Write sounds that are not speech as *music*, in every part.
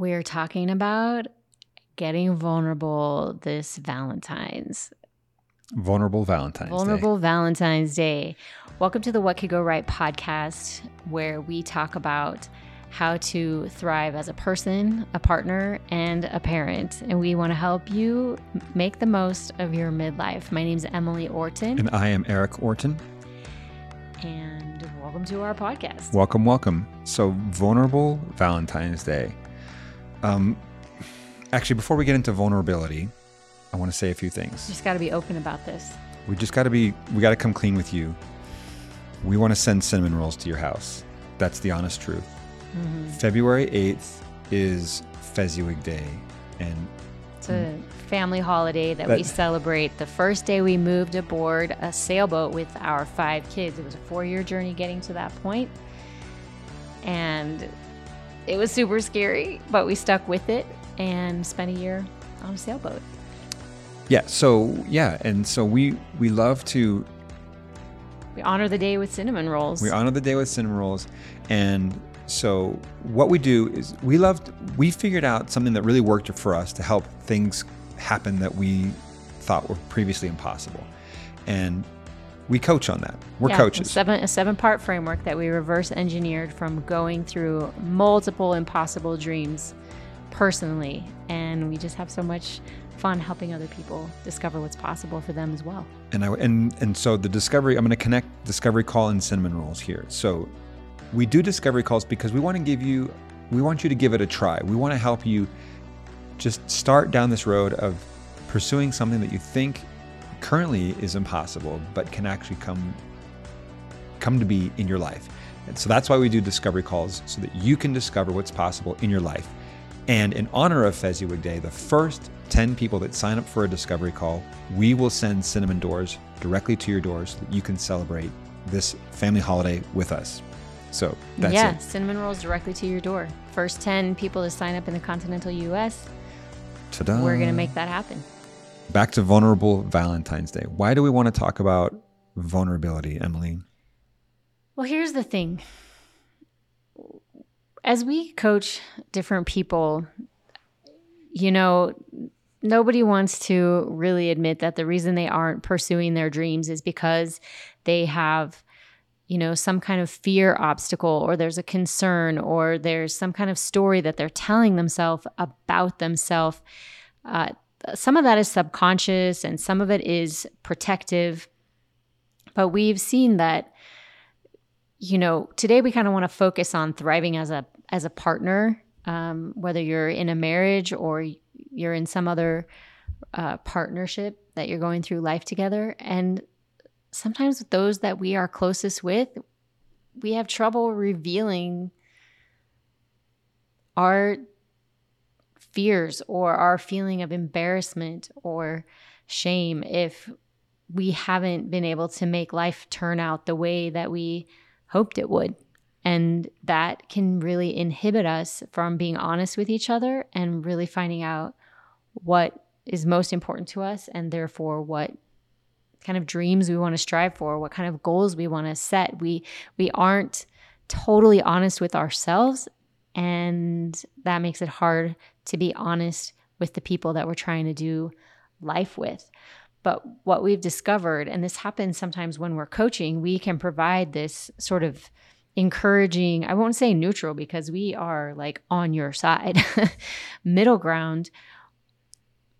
We're talking about getting vulnerable this Valentine's. Vulnerable Valentine's Vulnerable Day. Valentine's Day. Welcome to the What Could Go Right podcast, where we talk about how to thrive as a person, a partner, and a parent. And we want to help you make the most of your midlife. My name is Emily Orton. And I am Erik Orton. And welcome to our podcast. Welcome, welcome. So, Vulnerable Valentine's Day. Um, actually, before we get into vulnerability, I want to say a few things. Just got to be open about this. We just got to be, we got to come clean with you. We want to send cinnamon rolls to your house. That's the honest truth. Mm-hmm. February 8th is Fezziwig Day. And It's a family holiday that, we celebrate the first day we moved aboard a sailboat with our five kids. It was a four year journey getting to that point. And it was super scary, but we stuck with it and spent a year on a sailboat. yeah, so yeah, and so we we love to We honor the day with cinnamon rolls. We honor the day with cinnamon rolls. And so what we do is we loved we figured out something that really worked for us to help things happen that we thought were previously impossible. And we coach on that. We're Yeah, coaches. A seven, a seven part framework that we reverse engineered from going through multiple impossible dreams personally. And we just have so much fun helping other people discover what's possible for them as well. And I and and so the discovery I'm going to connect discovery call and cinnamon rolls here. So we do discovery calls because we want to give you we want you to give it a try. We want to help you just start down this road of pursuing something that you think currently is impossible but can actually come come to be in your life. And so that's why we do discovery calls so that you can discover what's possible in your life. And in honor of Fezziwig Day, the first 10 people that sign up for a discovery call, we will send cinnamon doors directly to your doors so that you can celebrate this family holiday with us. So that's yeah, it. cinnamon rolls directly to your door. First 10 people to sign up in the continental US, Ta-da. we're going to make that happen. Back to vulnerable Valentine's Day. Why do we want to talk about vulnerability, Emily? Well, here's the thing. As we coach different people, you know, nobody wants to really admit that the reason they aren't pursuing their dreams is because they have, you know, some kind of fear obstacle or there's a concern or there's some kind of story that they're telling themselves about themselves. Uh, some of that is subconscious and some of it is protective. But we've seen that you know today we kind of want to focus on thriving as a as a partner um, whether you're in a marriage or you're in some other uh, partnership that you're going through life together and sometimes with those that we are closest with we have trouble revealing our fears or our feeling of embarrassment or shame if we haven't been able to make life turn out the way that we hoped it would. And that can really inhibit us from being honest with each other and really finding out what is most important to us and therefore what kind of dreams we want to strive for, what kind of goals we want to set. We we aren't totally honest with ourselves and that makes it hard to be honest with the people that we're trying to do life with. But what we've discovered, and this happens sometimes when we're coaching, we can provide this sort of encouraging, I won't say neutral because we are like on your side, *laughs* middle ground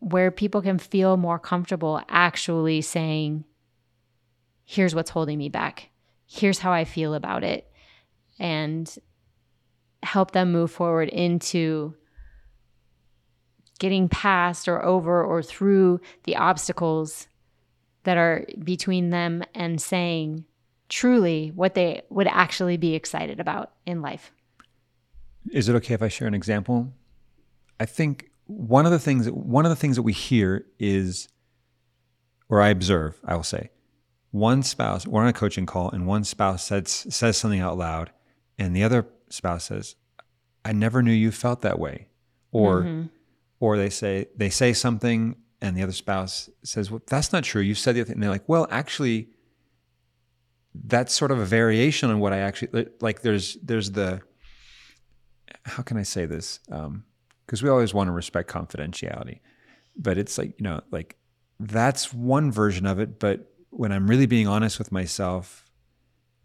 where people can feel more comfortable actually saying, here's what's holding me back. Here's how I feel about it. And help them move forward into getting past or over or through the obstacles that are between them and saying truly what they would actually be excited about in life. Is it okay if I share an example? I think one of the things one of the things that we hear is or I observe, I will say, one spouse, we're on a coaching call and one spouse says says something out loud and the other spouse says, I never knew you felt that way. Or Mhm. Or they say they say something and the other spouse says, "Well, that's not true. You said the other thing." And they're like, "Well, actually, that's sort of a variation on what I actually like." There's there's the how can I say this? Um, because we always want to respect confidentiality. But it's like, you know, like that's one version of it. But when I'm really being honest with myself,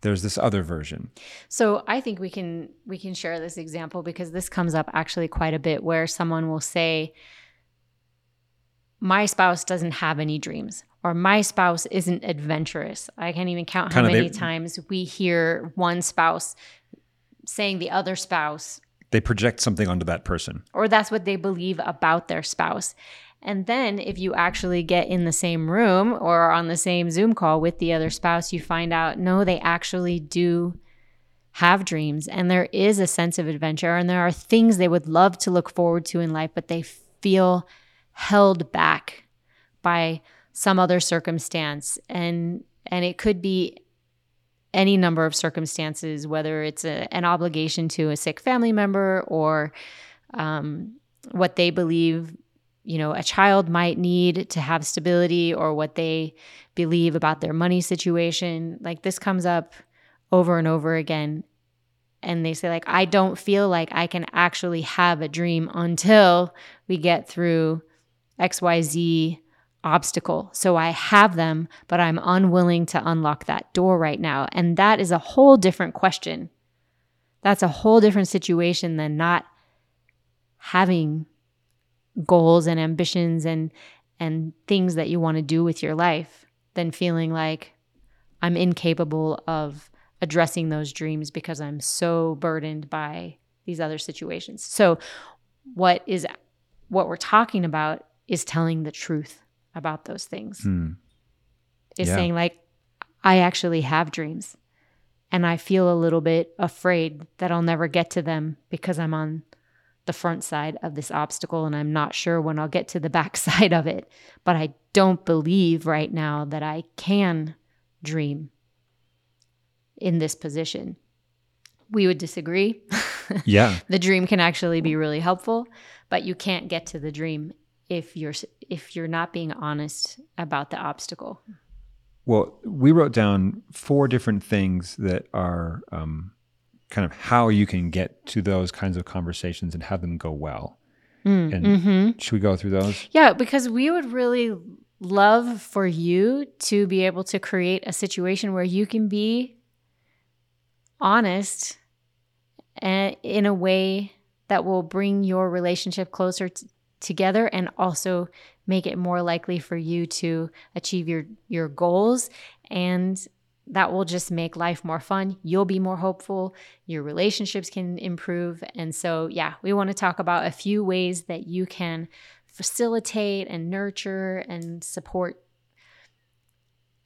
there's this other version. So I think we can we can share this example because this comes up actually quite a bit where someone will say my spouse doesn't have any dreams or my spouse isn't adventurous. I can't even count how Kinda many they- times we hear one spouse saying the other spouse They project something onto that person. or that's what they believe about their spouse. And then if you actually get in the same room or on the same Zoom call with the other spouse, you find out no, they actually do have dreams. And there is a sense of adventure and there are things they would love to look forward to in life, but they feel held back by some other circumstance. And and it could be any number of circumstances whether it's a, an obligation to a sick family member or um, what they believe you know a child might need to have stability or what they believe about their money situation. Like this comes up over and over again. And they say like i don't feel like i can actually have a dream until we get through xyz obstacle. So i have them but i'm unwilling to unlock that door right now. And that is a whole different question. That's a whole different situation than not having goals and ambitions and and things that you want to do with your life than feeling like I'm incapable of addressing those dreams because I'm so burdened by these other situations. So what is what we're talking about is telling the truth about those things. Hmm. Is Yeah. saying like I actually have dreams and I feel a little bit afraid that I'll never get to them because I'm on the front side of this obstacle and I'm not sure when I'll get to the *laughs* back side of it. But I don't believe right now that I can dream in this position. We would disagree. *laughs* Yeah. the dream can actually be really helpful, but you can't get to the dream if you're if you're not being honest about the obstacle. Well, we wrote down four different things that are um, kind of how you can get to those kinds of conversations and have them go well. And Mm-hmm. should we go through those? Yeah, because we would really love for you to be able to create a situation where you can be honest and in a way that will bring your relationship closer t- together and also make it more likely for you to achieve your your goals and that will just make life more fun. You'll be more hopeful. Your relationships can improve. And so, yeah, we want to talk about a few ways that you can facilitate and nurture and support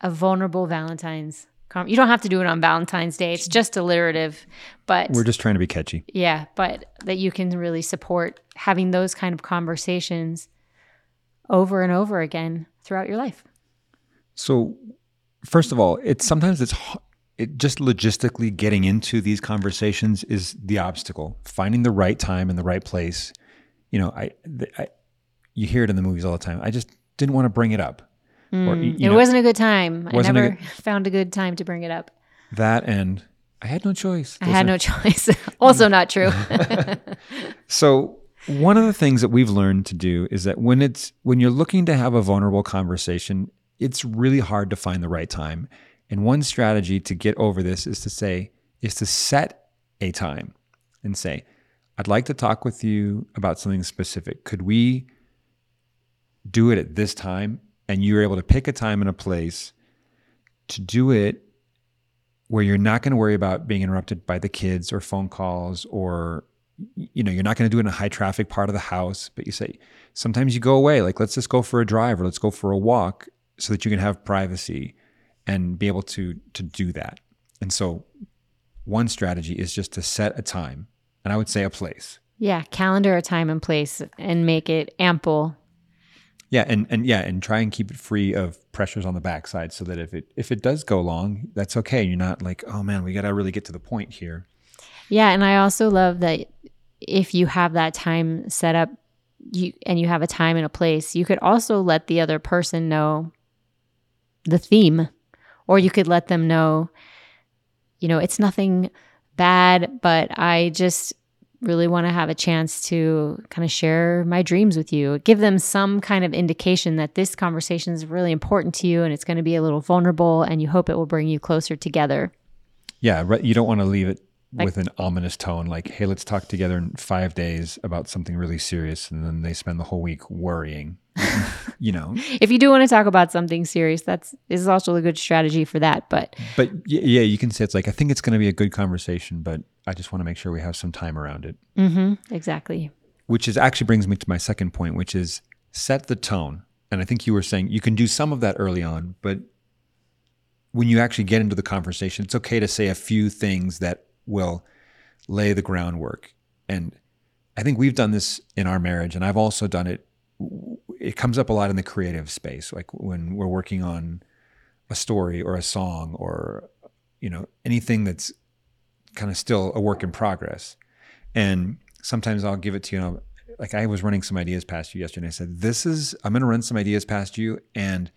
a vulnerable Valentine's. You don't have to do it on Valentine's Day. It's just alliterative, but We're just trying to be catchy. yeah, but that you can really support having those kind of conversations over and over again throughout your life. So, first of all, it's sometimes it's it just logistically getting into these conversations is the obstacle. Finding the right time and the right place. You know, I, I you hear it in the movies all the time. I just didn't want to bring it up. Or, y- you Mm, it know, wasn't a good time. I wasn't a never *laughs* found a good time to bring it up. that and I had no choice. I had are- no choice. *laughs* also not true. *laughs* So one of the things that we've learned to do is that when it's when you're looking to have a vulnerable conversation, it's really hard to find the right time. And one strategy to get over this is to say is to set a time and say, I'd like to talk with you about something specific. Could we do it at this time? And you're able to pick a time and a place to do it where you're not going to worry about being interrupted by the kids or phone calls or you know you're not going to do it in a high traffic part of the house but you say sometimes you go away like let's just go for a drive or let's go for a walk so that you can have privacy and be able to to do that. And so one strategy is just to set a time and i would say a place. Yeah, calendar a time and place and make it ample. yeah and and yeah and try and keep it free of pressures on the backside so that if it if it does go long that's okay. You're not like oh man we got to really get to the point here. Yeah, and I also love that if you have that time set up you and you have a time and a place, you could also let the other person know the theme or you could let them know you know, it's nothing bad, but I just really want to have a chance to kind of share my dreams with you, give them some kind of indication that this conversation is really important to you and it's going to be a little vulnerable and you hope it will bring you closer together. Yeah. You don't want to leave it like, with an ominous tone like, hey, let's talk together in five days about something really serious. And then they spend the whole week worrying. *laughs* you know *laughs* if you do want to talk about something serious that's this is also a good strategy for that but but yeah you can say it's like i think it's going to be a good conversation but I just want to make sure we have some time around it. Mm-hmm, exactly. Which is actually brings me to my second point, which is set the tone. And I think you were saying you can do some of that early on, but when you actually get into the conversation, it's okay to say a few things that will lay the groundwork. And I think we've done this in our marriage, and I've also done it. It comes up a lot in the creative space, like when we're working on a story or a song or you know anything that's kind of still a work in progress. And sometimes I'll give it to you. Know, like I was running some ideas past you yesterday. And I said, "This is I'm going to run some ideas past you, and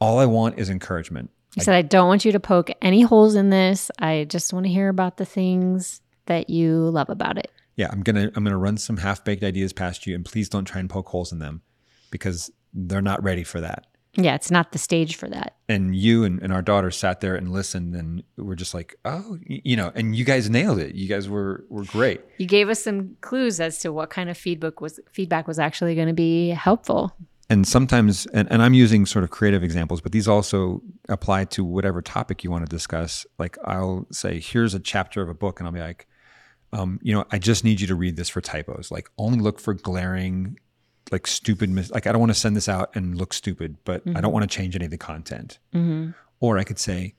all I want is encouragement." You I, said, "I don't want you to poke any holes in this. I just want to hear about the things that you love about it." Yeah, I'm gonna I'm gonna run some half baked ideas past you, and please don't try and poke holes in them because they're not ready for that. Yeah, it's not the stage for that. And you and, and our daughter sat there and listened, and we're just like, oh, you know, and you guys nailed it. You guys were were great. You gave us some clues as to what kind of feedback was feedback was actually going to be helpful. And sometimes, and, and I'm using sort of creative examples, but these also apply to whatever topic you want to discuss. Like I'll say, here's a chapter of a book, and I'll be like, um, you know, I just need you to read this for typos. Like only look for glaring like stupid mis- like I don't want to send this out and look stupid, but mm-hmm. I don't mm-hmm. want to change any of the content. Mm-hmm. Or I could say,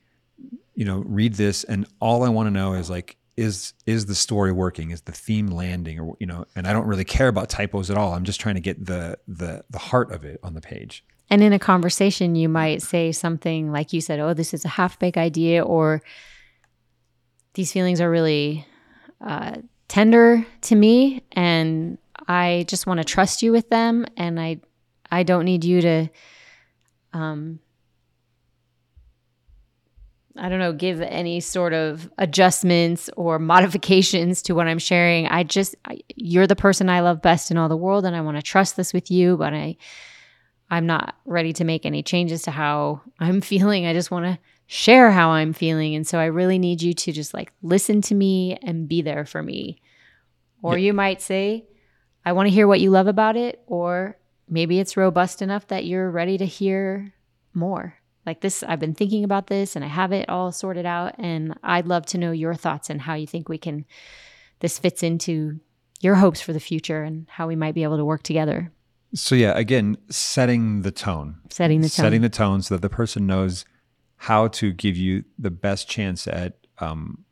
you know, read this and all I want to know is like is is the story working? Is the theme landing or you know, and I don't really care about typos at all. I'm just trying to get the the the heart of it on the page. And in a conversation you might say something like you said, "Oh, this is a half-baked idea," or these feelings are really uh, tender to me and I just want to trust you with them and I I don't need you to um I don't know, give any sort of adjustments or *laughs* modifications to what I'm sharing. I just I, you're the person I love best in all the world and I want to trust this with you, but I I'm not ready to make any changes to how *laughs* I'm feeling. I just want to share how I'm feeling and so I really need you to just like listen to me and be there for me. Or you might say, I want to hear what you love about it, or maybe it's robust enough that you're ready to hear more. Like this, I've been thinking about this and I have it all sorted out, and I'd love to know your thoughts and how you think we can, this fits into your hopes for the future and how we might be able to work together. So, yeah, again, setting the tone. Setting the tone. Setting the tone so that the person knows how to give you the best chance at um,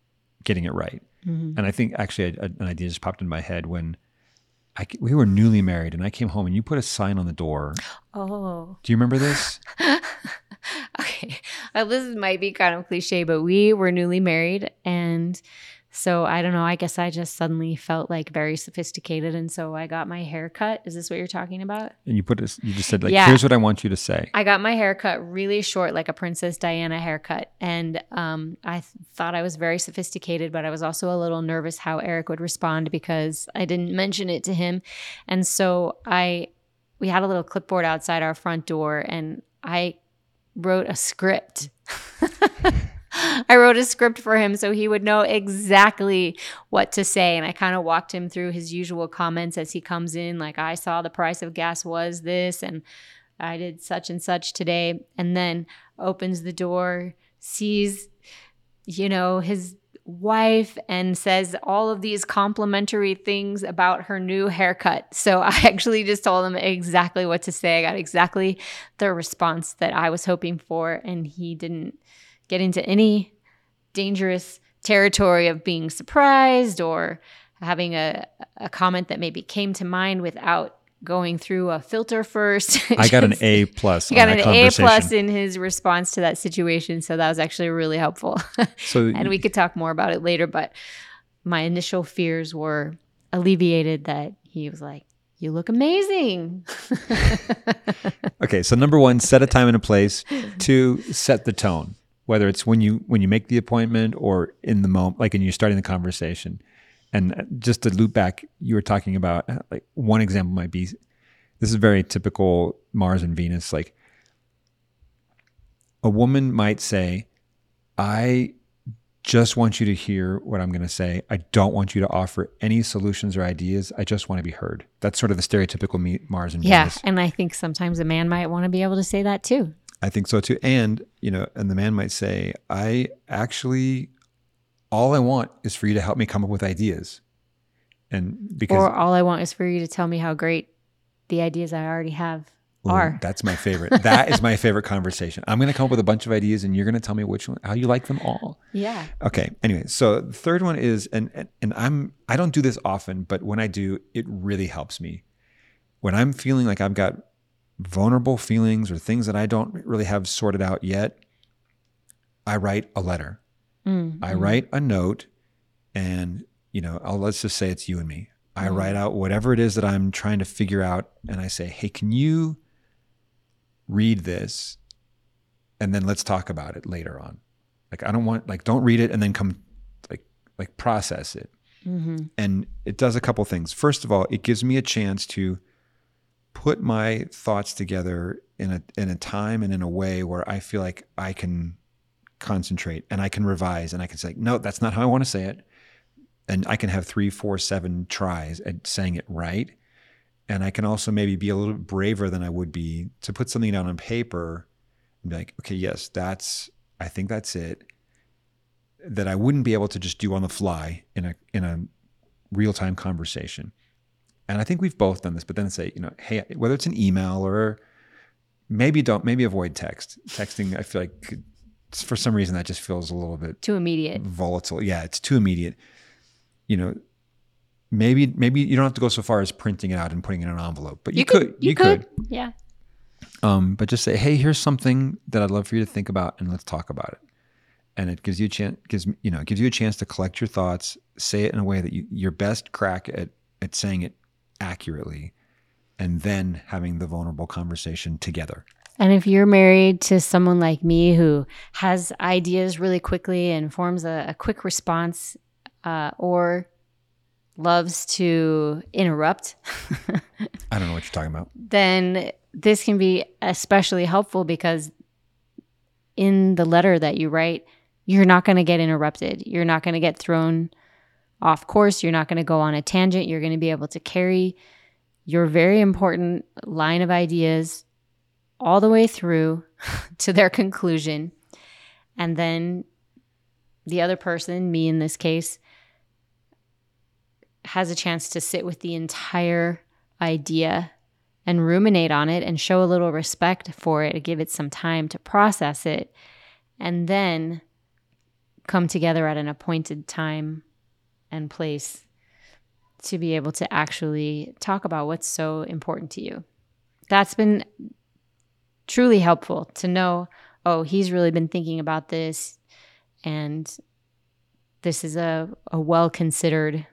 getting it right. Mm-hmm. And I think actually an idea just popped in my head when I, we were newly married, and I came home, and you put a sign on the door. Oh, do you remember this? *laughs* okay, this might be kind of cliche, but we were newly married, and so I don't know. I guess I just suddenly felt like very sophisticated, and so I got my hair cut. Is this what you're talking about? And you put this. You just said like, yeah. "Here's what I want you to say." I got my hair cut really short, like a Princess Diana haircut, and um, I th- thought I was very sophisticated, but I was also a little nervous how Erik would respond because I didn't mention it to him, and so I we had a little clipboard outside our front door, and I wrote a script. *laughs* I wrote a script for him so he would know exactly what to say. And I kind of walked him through his usual comments as he comes in, like, I saw the price of gas was this, and I did such and such today. And then opens the door, sees, you know, his wife and says all of these complimentary things about her new haircut. So *laughs* I actually just told him exactly what to say. I got exactly the response that I was hoping for, and he didn't get into any dangerous territory of being surprised or having a, a comment that maybe came to mind without going through a filter first. *laughs* I got an A plus. He got an A plus in his response to that situation, so that was actually really helpful. *laughs* So, and we could talk more about it later, but my initial fears were alleviated. That he was like, "You look amazing." *laughs* okay, so number one, set a time and a place. Two, set the tone whether it's when you when you make the appointment or in the moment like when you're starting the conversation And just to loop back, you were talking about uh, like one example might be this is very typical Mars and Venus. Like a woman might say, I just want you to hear what I'm going to say. I don't want you to offer any solutions or ideas. I just want to be heard. That's sort of the stereotypical me- Mars and Yeah. Venus. Yeah, and I think sometimes a man might want to be able to say that too. I think so too. And, you know, and the man might say, I actually, all I want is for you to help me come up with ideas. And because Or all I want is for you to tell me how great the ideas I already have are. that's my favorite. that is my favorite conversation. I'm going to come up with a bunch of ideas and you're going to tell me which one, how you like them all. Yeah. Okay. Anyway, so the third one is, and, and and I'm I don't do this often, but when I do, it really helps me. When I'm feeling like I've got vulnerable feelings or things that I don't really have sorted out yet, I write a letter. Mm, I write a note, and you know, I'll, let's just say it's you and me. I Mhm. write out whatever it is that I'm trying to figure out, and I say, "Hey, can you read this?" And then let's talk about it later on. Like I don't want like don't read it and then come like like process it. Mhm. And it does a couple things. First of all, it gives me a chance to put my thoughts together in a in a time and in a way where I feel like I can concentrate and I can revise and I can say, no, that's not how I want to say it. And I can have three, four, seven tries at saying it right. And I can also maybe be a little braver than I would be to put something down on paper and be like, okay, yes, that's I think that's it. That I wouldn't be able to just do on the fly in a in a real time conversation. And I think we've both done this, but then say, you know, hey, whether it's an email or maybe don't maybe avoid text. Texting, I feel like could, for some reason that just feels a little bit Too immediate. volatile. Yeah, it's too immediate. You know, maybe maybe you don't have to go so far as printing it out and putting it in an envelope, but you, could, You, could. Yeah. Um, but just say, hey, here's something that I'd love for you to think about, and let's talk about it. And it gives you a chance, gives you know, it gives you a chance to collect your thoughts, say it in a way that you your best crack at at saying it accurately, and then having the vulnerable conversation together. And if you're married to someone like me who has ideas really quickly and forms a, a quick response uh, or loves to interrupt, *laughs* I don't know what you're talking about. then this can be especially helpful because in the letter that you write, you're not going to get interrupted. You're not going to get thrown off course. You're not going to go on a tangent. You're going to be able to carry your very important line of ideas all the way through *laughs* to their conclusion. And then the other person, me in this case, has a chance to sit with the entire idea and ruminate on it and show a little respect for it, give it some time to process it, and then come together at an appointed time and place to be able to actually talk about what's so important to you. That's been truly helpful to know oh, he's really been thinking about this, and this is a, a well considered,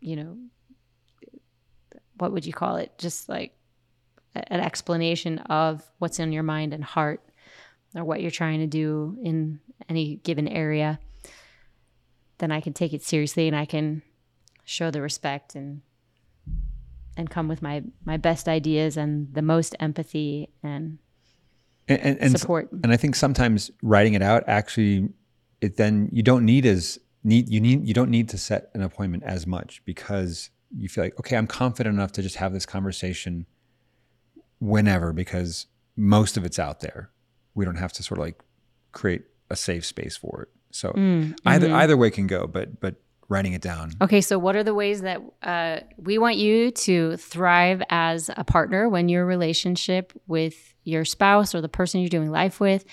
you know, what would you call it? Just like an explanation of what's in your mind and heart or what you're trying to do in any given area. Then I can take it seriously and I can show the respect and and come with my my best ideas and the most empathy and And, and, and support. And I think sometimes writing it out actually, it then you don't need as need you need you don't need to set an appointment as much because you feel like okay, I'm confident enough to just have this conversation whenever because most of it's out there. We don't have to sort of like create a safe space for it. So Mm, either mhm. either way can go, but but writing it down. Okay, so what are the ways that uh, we want you to thrive as a partner when your relationship with your spouse or the person you're doing life with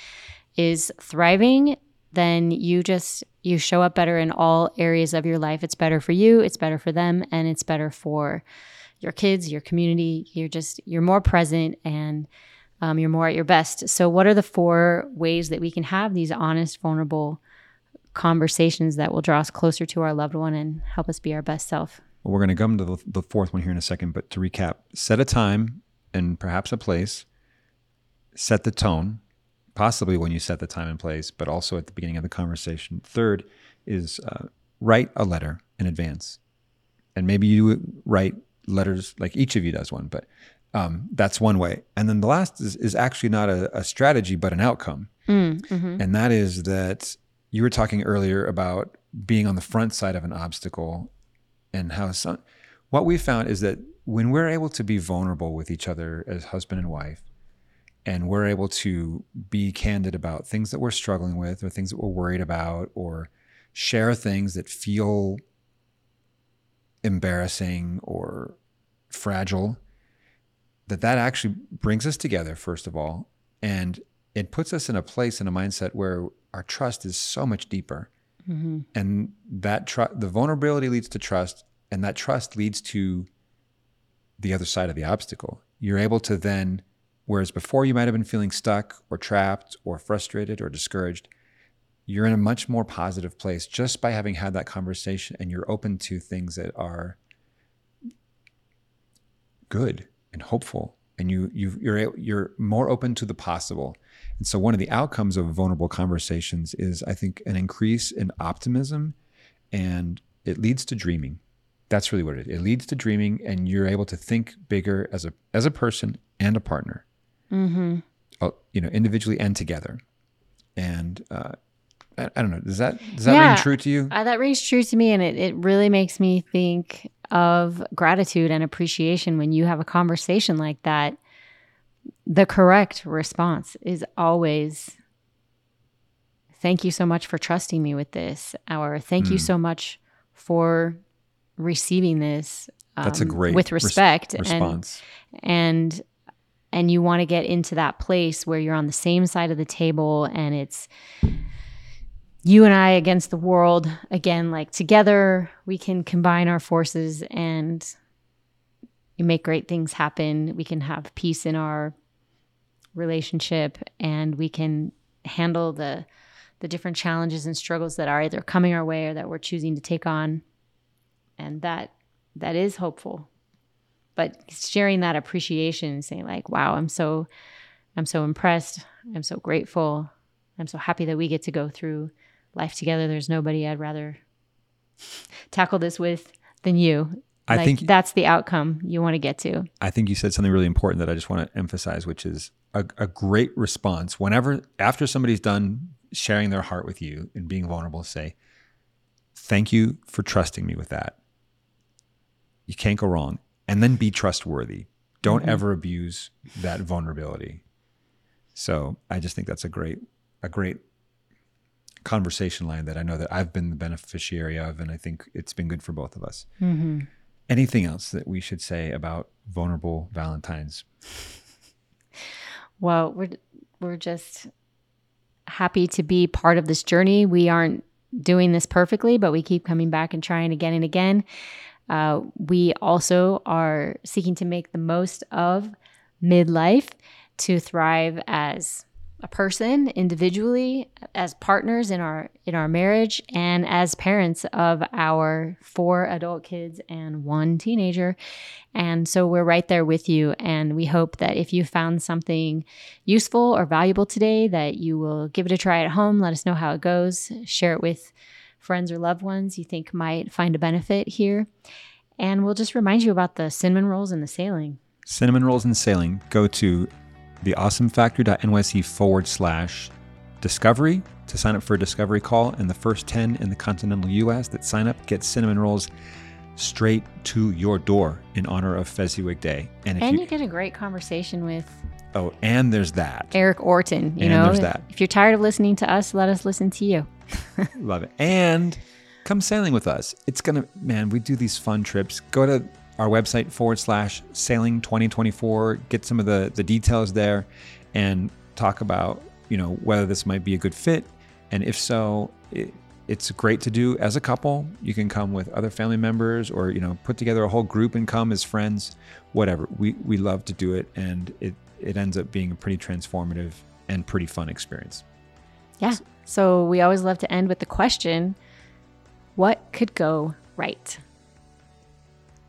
is thriving? Then you just you show up better in all areas of your life. It's better for you, it's better for them, and it's better for your kids, your community. You're just you're more present and um, you're more at your best. So, what are the four ways that we can have these honest, vulnerable conversations that will draw us closer to our loved one and help us be our best self? Well, we're going to come to the, the fourth one here in a second, but to recap, set a time and perhaps a place, set the tone, possibly when you set the time and place, but also at the beginning of the conversation. Third is uh, write a letter in advance. And maybe you write letters like each of you does one, but um, that's one way. And then the last is, is actually not a, a strategy, but an outcome. Mm, mhm. And that is that you were talking earlier about being on the front side of an obstacle and how some, what we found is that when we're able to be vulnerable with each other as husband and wife, and we're able to be candid about things that we're struggling with or things that we're worried about or share things that feel embarrassing or fragile that that actually brings us together first of all. And it puts us in a place in a mindset where our trust is so much deeper. Mhm. and that tr- the vulnerability leads to trust and that trust leads to the other side of the obstacle. You're able to then whereas before you might have been feeling stuck or trapped or frustrated or discouraged you're in a much more positive place just by having had that conversation and you're open to things that are good and hopeful. And you you you're you're more open to the possible and so one of the outcomes of vulnerable conversations is i think an increase in optimism and it leads to dreaming that's really what it is it leads to dreaming and you're able to think bigger as a as a person and a partner Mhm. uh, you know individually and together and uh, I, I don't know does that does that Yeah. ring true to you Uh, that rings true to me, and it, it really makes me think of gratitude and appreciation when you have a conversation like that. The correct response is always, Thank you so much for trusting me with this, or Thank you Mm. so much for receiving this. that's a um, great with res- respect and response and and you want to get into that place where you're on the same side of the table and it's you and I against the world again like together we can combine our forces and make great things happen. We can have peace in our relationship and we can handle the the different challenges and struggles that are either coming our way or that we're choosing to take on. And that that is hopeful. But sharing that appreciation saying like wow i'm so i'm so impressed. I'm so grateful. I'm so happy that we get to go through life together. There's nobody i'd rather *laughs* tackle this with than you i like, think that's the outcome you want to get to I think you said something really important that I just want to emphasize, which is a, a great response. Whenever, after somebody's done sharing their heart with you and being vulnerable, say, Thank you for trusting me with that. You can't go wrong. And then be trustworthy. Don't Mhm. ever abuse that vulnerability. So I just think that's a great, a great conversation line that I know that I've been the beneficiary of. And I think it's been good for both of us. mm-hmm. Anything else that we should say about vulnerable Valentines? Well, we're we're just happy to be part of this journey. We aren't doing this perfectly, but we keep coming back and trying again and again. Uh, we also are seeking to make the most of midlife to thrive as a person individually, as partners in our in our marriage, and as parents of our four adult kids and one teenager. And so we're right there with you. And we hope that if you found something useful or valuable today, that you will give it a try at home. Let us know how it goes. Share it with friends or loved ones you think might find a benefit here. And we'll just remind you about the cinnamon rolls and the sailing. Cinnamon rolls and sailing. Go to theawesomefactory.nyc forward slash discovery to sign up for a discovery call. And the first 10 in the continental US that sign up get cinnamon rolls straight to your door in honor of Fezziwig Day. And if And you, you get a great conversation with oh, and there's that. Erik Orton. You And know, there's that. if you're tired of listening to us, let us listen to you. *laughs* Love it. And come sailing with us. It's gonna man, we do these fun trips. Go to our website forward slash sailing 2024, get some of the the details there and talk about, you know, whether this might be a good fit. And if so, it, it's great to do as a couple. You can come with other family members or, you know, put together a whole group and come as friends, whatever. We we love to do it and it it ends up being a pretty transformative and pretty fun experience. Yeah. So we always love to end with the question what could go right?